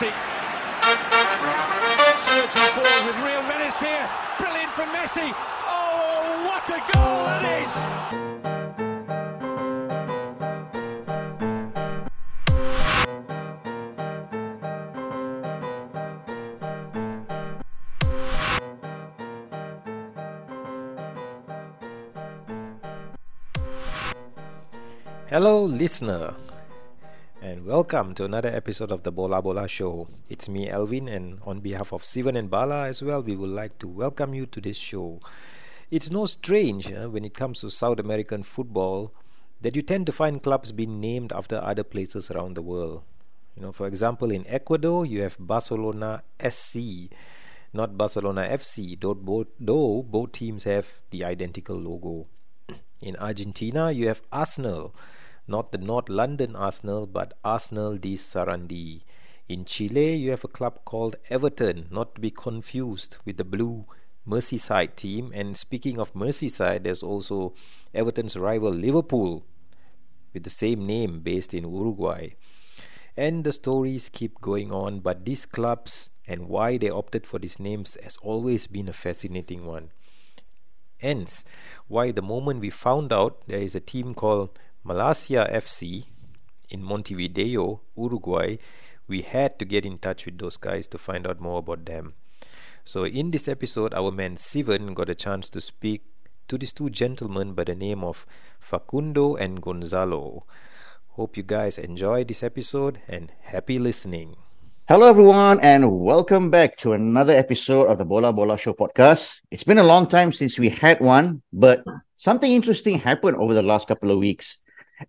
Messi. Surging forward with real menace here. Brilliant from Messi. Oh, what a goal that is! Hello, listener, and welcome to another episode of the Bola Bola Show. It's me, Elvin, and on behalf of Sivan and Bala as well, we would like to welcome you to this show. It's no strange uh, when it comes to South American football that you tend to find clubs being named after other places around the world. You know, for example, in Ecuador, you have Barcelona SC, not Barcelona FC, though both, though both teams have the identical logo. In Argentina, you have Arsenal, not the North London Arsenal, but Arsenal de Sarandi. In Chile, you have a club called Everton, not to be confused with the blue Merseyside team. And speaking of Merseyside, there's also Everton's rival Liverpool with the same name based in Uruguay. And the stories keep going on, but these clubs and why they opted for these names has always been a fascinating one. Hence, why the moment we found out there is a team called Malasia FC in Montevideo, Uruguay, we had to get in touch with those guys to find out more about them. So, in this episode, our man Sivan got a chance to speak to these two gentlemen by the name of Facundo and Gonzalo. Hope you guys enjoy this episode and happy listening. Hello, everyone, and welcome back to another episode of the Bola Bola Show podcast. It's been a long time since we had one, but something interesting happened over the last couple of weeks.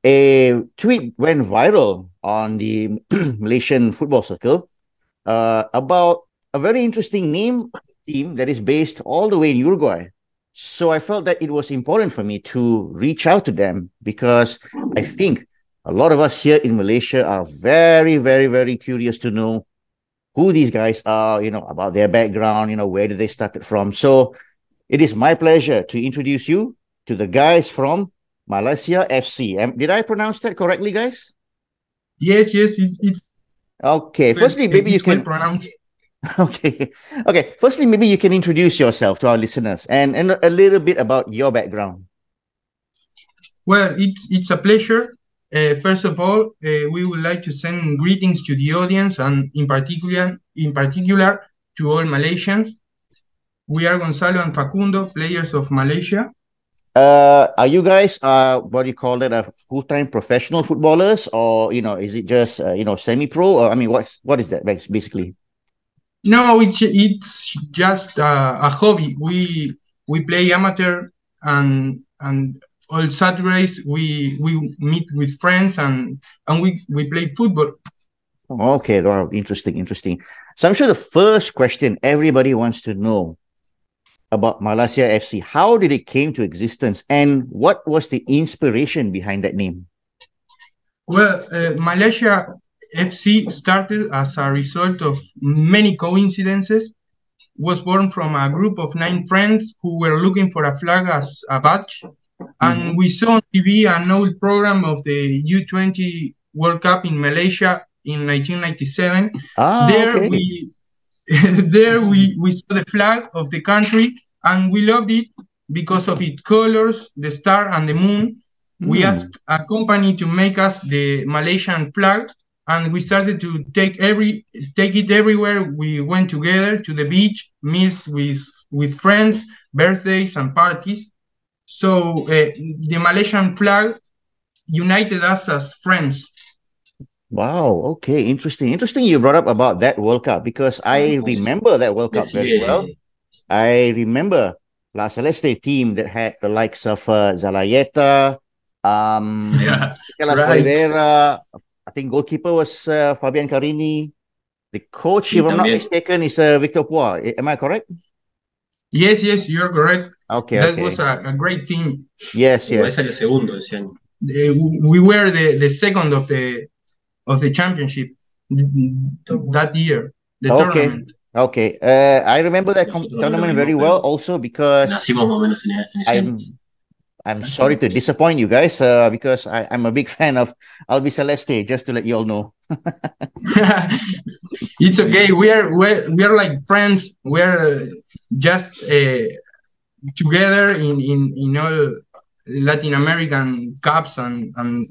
A tweet went viral on the Malaysian football circle uh, about a very interesting name team that is based all the way in Uruguay. So I felt that it was important for me to reach out to them because I think a lot of us here in Malaysia are very, very, very curious to know who these guys are, you know, about their background, you know, where did they started from. So it is my pleasure to introduce you to the guys from Malaysia FC. Um, did I pronounce that correctly, guys? Yes, yes, it's, it's Okay. Firstly, maybe you can pronounced. Okay. Okay. Firstly, maybe you can introduce yourself to our listeners and, and a little bit about your background. Well, it's it's a pleasure. Uh, first of all, uh, we would like to send greetings to the audience and in particular, in particular, to all Malaysians. We are Gonzalo and Facundo, players of Malaysia. Uh, are you guys uh what do you call it? Uh, full time professional footballers, or you know, is it just uh, you know semi pro? Or I mean, what's what is that basically? No, it's it's just uh, a hobby. We we play amateur and and all Saturdays we we meet with friends and and we we play football. Okay, wow, interesting, interesting. So I'm sure the first question everybody wants to know about Malaysia FC, how did it came to existence, and what was the inspiration behind that name? Well, uh, Malaysia FC started as a result of many coincidences. Was born from a group of nine friends who were looking for a flag as a badge, and we saw on TV an old program of the U20 World Cup in Malaysia in 1997. Ah, there okay. we there we, we saw the flag of the country and we loved it because of its colors, the star and the moon. We Hmm. asked a company to make us the Malaysian flag and we started to take every take it everywhere we went together to the beach, meals with with friends, birthdays and parties. So uh, the Malaysian flag united us as friends. Wow. Okay. Interesting. Interesting. You brought up about that World Cup because I remember that World Cup Yes, very yeah. well. I remember La Celeste team that had the likes of uh, Zalayeta, um, Yeah. Right. Olivera. I think goalkeeper was uh, Fabian Carini. The coach, if I'm not mistaken, is uh, Victor Púa. Am I correct? Yes, yes, you're correct. Okay. that okay. was a, a great team. yes. Yes. salió segundo ese año. We were the, the second of the of the championship that year, the Okay. tournament. Okay. Uh, I remember that com- tournament very well also because Nacimos más o menos en, en ese año. I'm I'm sorry to disappoint you guys uh, because I, I'm a big fan of Albiceleste, just to let you all know. it's okay. We are we're, we are like friends. We're just uh, together in, in in all Latin American cups and and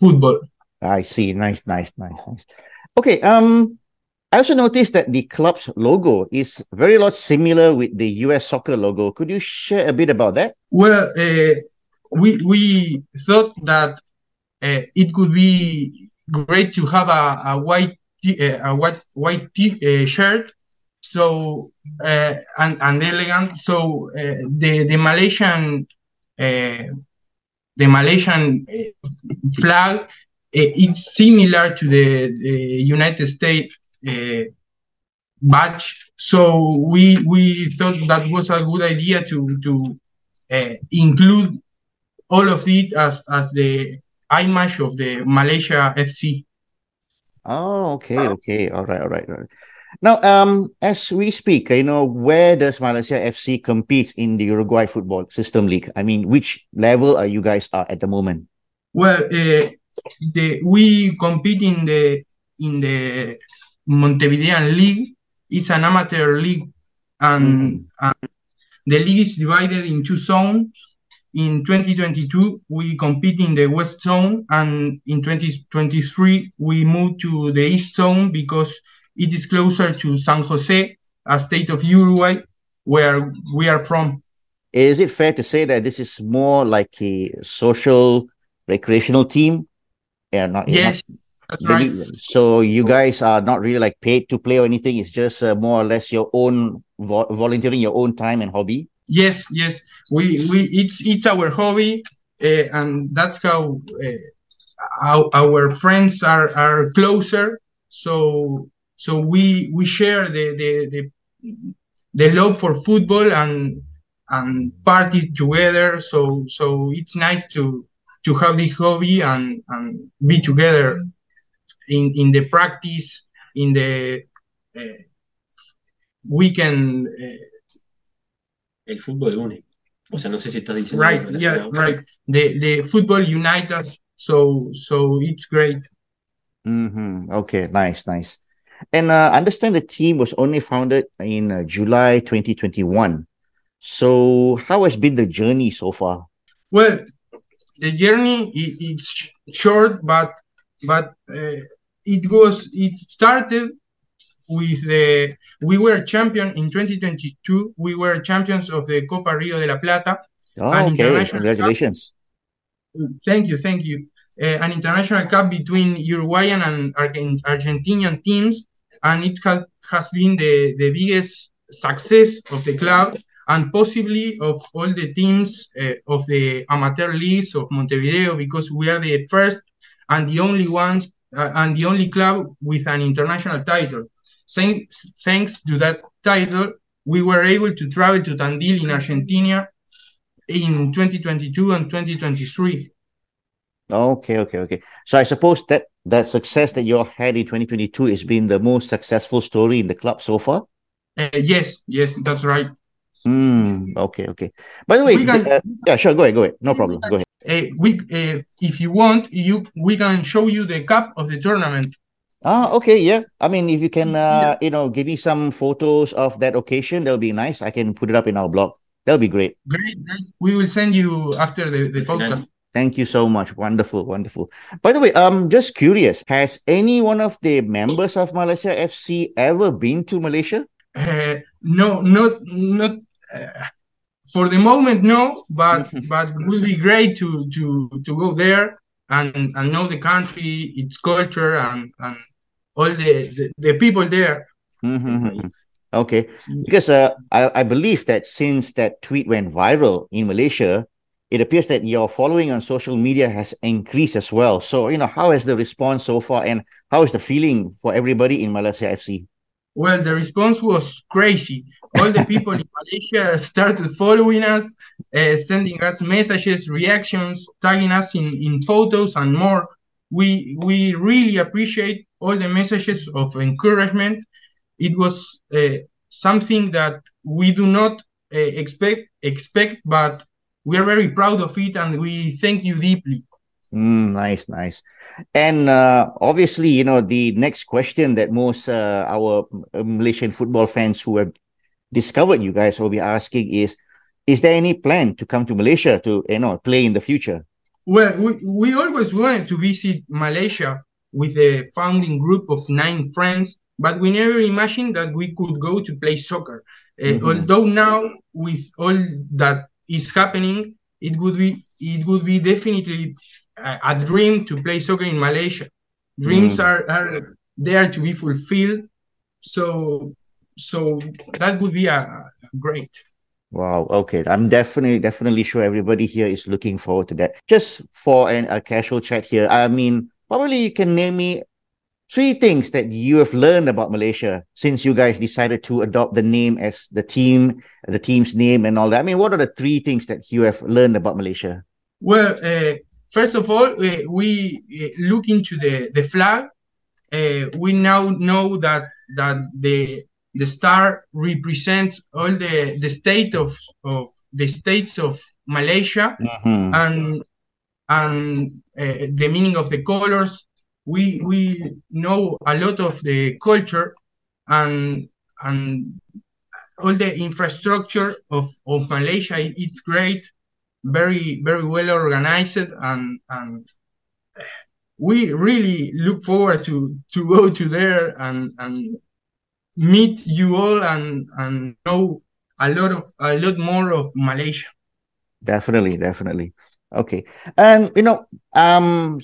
football. I see. Nice, nice, nice, nice. Okay. Um, I also noticed that the club's logo is very lot similar with the US soccer logo. Could you share a bit about that? Well, uh, we we thought that uh, it could be great to have a, a white uh, a white white t- shirt so uh, and, and elegant so uh, the the malaysian uh, the malaysian flag it's similar to the, the united states uh, badge so we we thought that was a good idea to to uh, include all of it as as the image of the Malaysia FC. Oh, okay, okay, all right, all right, all right. Now, um, as we speak, you know, where does Malaysia FC compete in the Uruguay Football System League? I mean, which level are you guys at at the moment? Well, uh, the we compete in the in the Montevidean League. It's an amateur league, and, mm. and the league is divided in two zones in 2022 we compete in the west zone and in 2023 we moved to the east zone because it is closer to san jose a state of uruguay where we are from is it fair to say that this is more like a social recreational team yeah not yes not, that's right. so you guys are not really like paid to play or anything. It's just uh, more or less your own vo- volunteering your own time and hobby? Yes yes. We we it's it's our hobby uh, and that's how uh, our, our friends are are closer. So so we we share the the the, the love for football and and party together. So so it's nice to to have this hobby and and be together in in the practice in the uh, weekend uh, el fútbol une. O sea, no sé si está diciendo. Right, yeah, right. The the football unites us, so so it's great. Mm-hmm. Okay, nice, nice. And uh, understand the team was only founded in uh, July 2021. So, how has been the journey so far? Well, the journey it, it's short, but but uh, it was it started with the we were champion in 2022 we were champions of the copa rio de la plata oh okay. congratulations cup. thank you thank you. Uh, an international cup between uruguayan and argentinian teams and it ha has been the, the biggest success of the club and possibly of all the teams uh, of the amateur leagues of montevideo because we are the first and the only ones uh, and the only club with an international title Thanks, thanks to that title, we were able to travel to Tandil in Argentina in 2022 and 2023. Okay, okay, okay. So I suppose that that success that you had in 2022 has been the most successful story in the club so far. Uh, yes, yes, that's right. Mm, okay, okay. By the way, can, uh, yeah, sure, go ahead, go ahead. No problem. Go ahead. Uh, we, uh, if you want, you we can show you the cup of the tournament. Ah, okay, yeah. I mean, if you can, uh, yeah. you know, give me some photos of that occasion, that'll be nice. I can put it up in our blog. That'll be great. Great, great. We will send you after the, the podcast. Thank you so much. Wonderful, wonderful. By the way, I'm just curious. Has any one of the members of Malaysia FC ever been to Malaysia? Uh, no, not not. Uh, for the moment, no. But but it will be great to to to go there and and know the country, its culture, and and all the the, the people there. Mm-hmm. Okay, because uh, I I believe that since that tweet went viral in Malaysia, it appears that your following on social media has increased as well. So you know, how has the response so far, and how is the feeling for everybody in Malaysia FC? Well, the response was crazy. All the people in Malaysia started following us, uh, sending us messages, reactions, tagging us in, in photos, and more. We we really appreciate all the messages of encouragement. It was uh, something that we do not uh, expect expect, but we are very proud of it, and we thank you deeply. Mm, nice, nice. And uh, obviously, you know, the next question that most uh, our Malaysian football fans who have discovered you guys will be asking is, is there any plan to come to Malaysia to, you know, play in the future? Well, we, we always wanted to visit Malaysia with a founding group of nine friends, but we never imagined that we could go to play soccer. Uh, mm-hmm. Although now, with all that is happening, it would be it would be definitely a, dream to play soccer in Malaysia. Dreams mm. are, are there to be fulfilled. So so that would be a, a great. Wow. Okay. I'm definitely, definitely sure everybody here is looking forward to that. Just for an, a casual chat here, I mean, probably you can name me three things that you have learned about Malaysia since you guys decided to adopt the name as the team, the team's name, and all that. I mean, what are the three things that you have learned about Malaysia? Well, uh, first of all, uh, we uh, look into the the flag. Uh, we now know that that the the star represents all the the state of of the states of Malaysia mm-hmm. and and uh, the meaning of the colors. We we know a lot of the culture and and all the infrastructure of, of Malaysia. It's great, very very well organized, and and we really look forward to to go to there and and meet you all and and know a lot of a lot more of Malaysia. Definitely, definitely. Okay, and you know, um,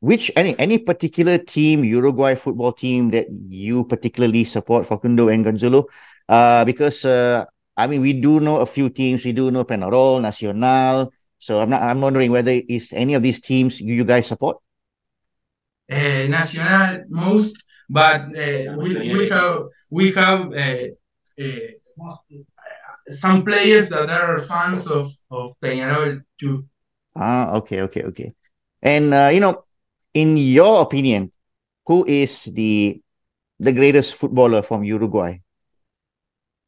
which any any particular team, Uruguay football team that you particularly support, Facundo and Gonzalo? Uh, because uh, I mean, we do know a few teams. We do know Peñarol, Nacional. So I'm not. I'm wondering whether is any of these teams you, you guys support. Uh, Nacional most but uh, we, we have we have uh, uh, some players that are fans of of Peñarol too. Ah, okay, okay, okay. And uh, you know, in your opinion, who is the the greatest footballer from Uruguay?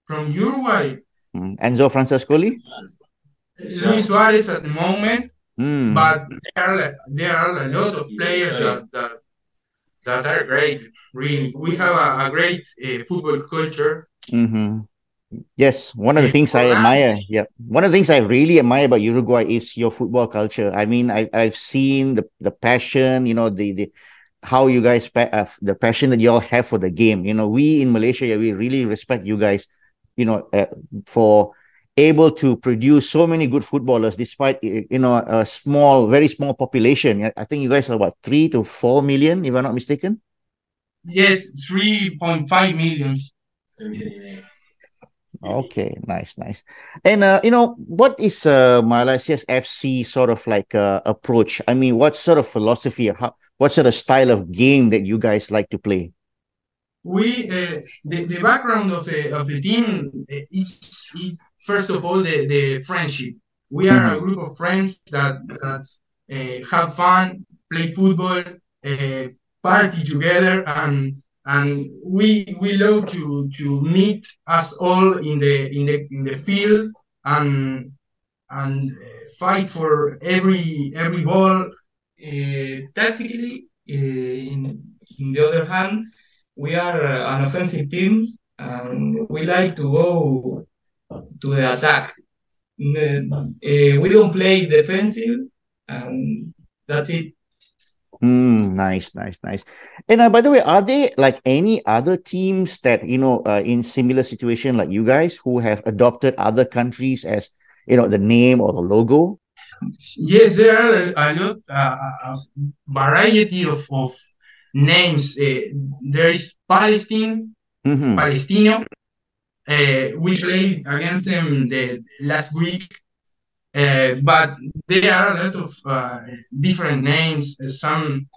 From Uruguay, mm. Enzo Francescoli. Luis Suarez at the moment, mm. but there are there are a lot of players that, that that are great. Really, we have a, a great uh, football culture. Mm-hmm. Yes, one of the things I admire. Yeah, one of the things I really admire about Uruguay is your football culture. I mean, I I've seen the the passion. You know, the the how you guys uh, the passion that you all have for the game. You know, we in Malaysia, we really respect you guys. You know, uh, for able to produce so many good footballers despite you know a small very small population. I think you guys are about three to four million if i'm not mistaken? Yes 3.5 millions okay nice nice. And uh, you know what is uh, malaysia's fc sort of like uh, approach? I mean what sort of philosophy or how, what sort of style of game that you guys like to play we uh, the, the background of the of the team uh, is, is first of all the, the friendship. We are a mm-hmm. group of friends that that uh, have fun, play football, uh, party together, and and we we love to to meet us all in the in the in the field and and uh, fight for every every ball. Uh, tactically, uh, in in the other hand, we are an offensive team, and we like to go to the attack. Uh, we don't play defensive, and that's it. Mm, nice, nice, nice. And uh, by the way, are there like any other teams that you know uh, in similar situation like you guys who have adopted other countries as you know the name or the logo? Yes, there are a lot, uh, a variety of, of names. Uh, there is Palestine, mm-hmm. Palestino, uh, we played against them the last week, uh, but there are a lot of uh, different names. Some,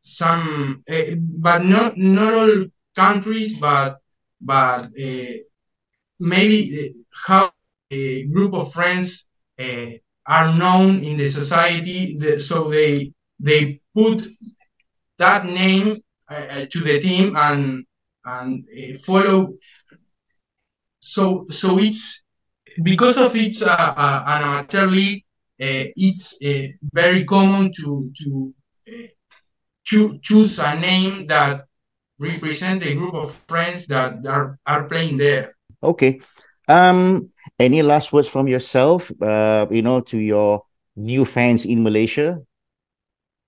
some, uh, but not not all countries, but but uh, maybe uh, how a group of friends are known in the society, so they they put that name to the team and and follow so so it's because of it's uh, uh, an amateur league. uh, it's uh, very common to to uh, cho- choose a name that represent a group of friends that are, are playing there. Okay. Um, any last words from yourself, uh, you know, to your new fans in Malaysia?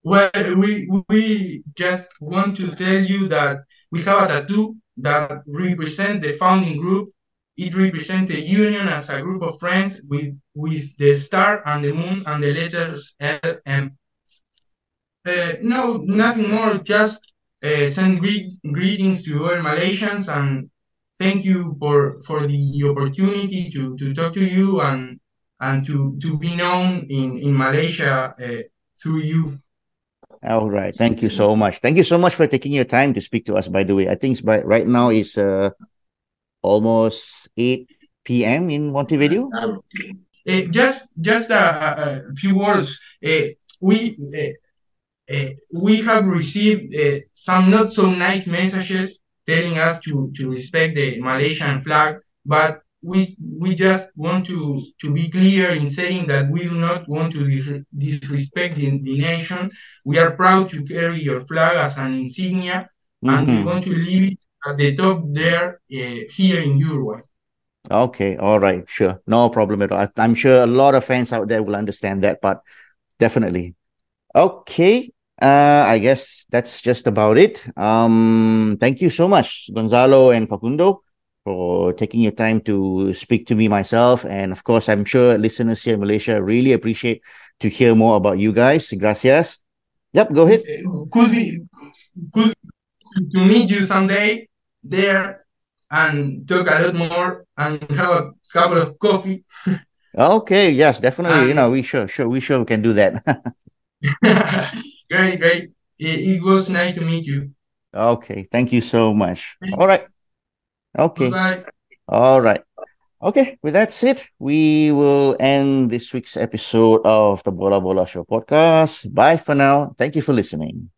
Well, we we just want to tell you that we have a tattoo that represent the founding group. It represents the union as a group of friends with with the star and the moon and the letters L M. Uh, no, nothing more. Just uh, send greet, greetings to all Malaysians and thank you for for the opportunity to to talk to you and and to to be known in in Malaysia uh, through you. All right. Thank you so much. Thank you so much for taking your time to speak to us. By the way, I think right right now is uh almost eight p.m. in Montevideo. Uh, just just a, a few words. Uh, we uh, we have received some not so nice messages telling us to, to respect the Malaysian flag, but we we just want to, to be clear in saying that we do not want to dis disrespect the, the nation. We are proud to carry your flag as an insignia, mm-hmm. and we want to leave it at the top there uh, here in Uruguay. Okay, all right, sure, no problem at all. I'm sure a lot of fans out there will understand that but Definitely. Okay, uh, I guess that's just about it. Um, thank you so much, Gonzalo and Facundo, for taking your time to speak to me myself. And of course, I'm sure listeners here in Malaysia really appreciate to hear more about you guys. Gracias. Yep, go ahead. Could be could to meet you someday there and talk a lot more and have a couple of coffee. okay, yes, definitely. Um, you know, we sure, sure, we sure can do that. great, great. It, it, was nice to meet you. Okay, thank you so much. All right. Okay. Bye. All right. Okay, with that said, we will end this week's episode of the Bola Bola Show podcast. Bye for now. Thank you for listening.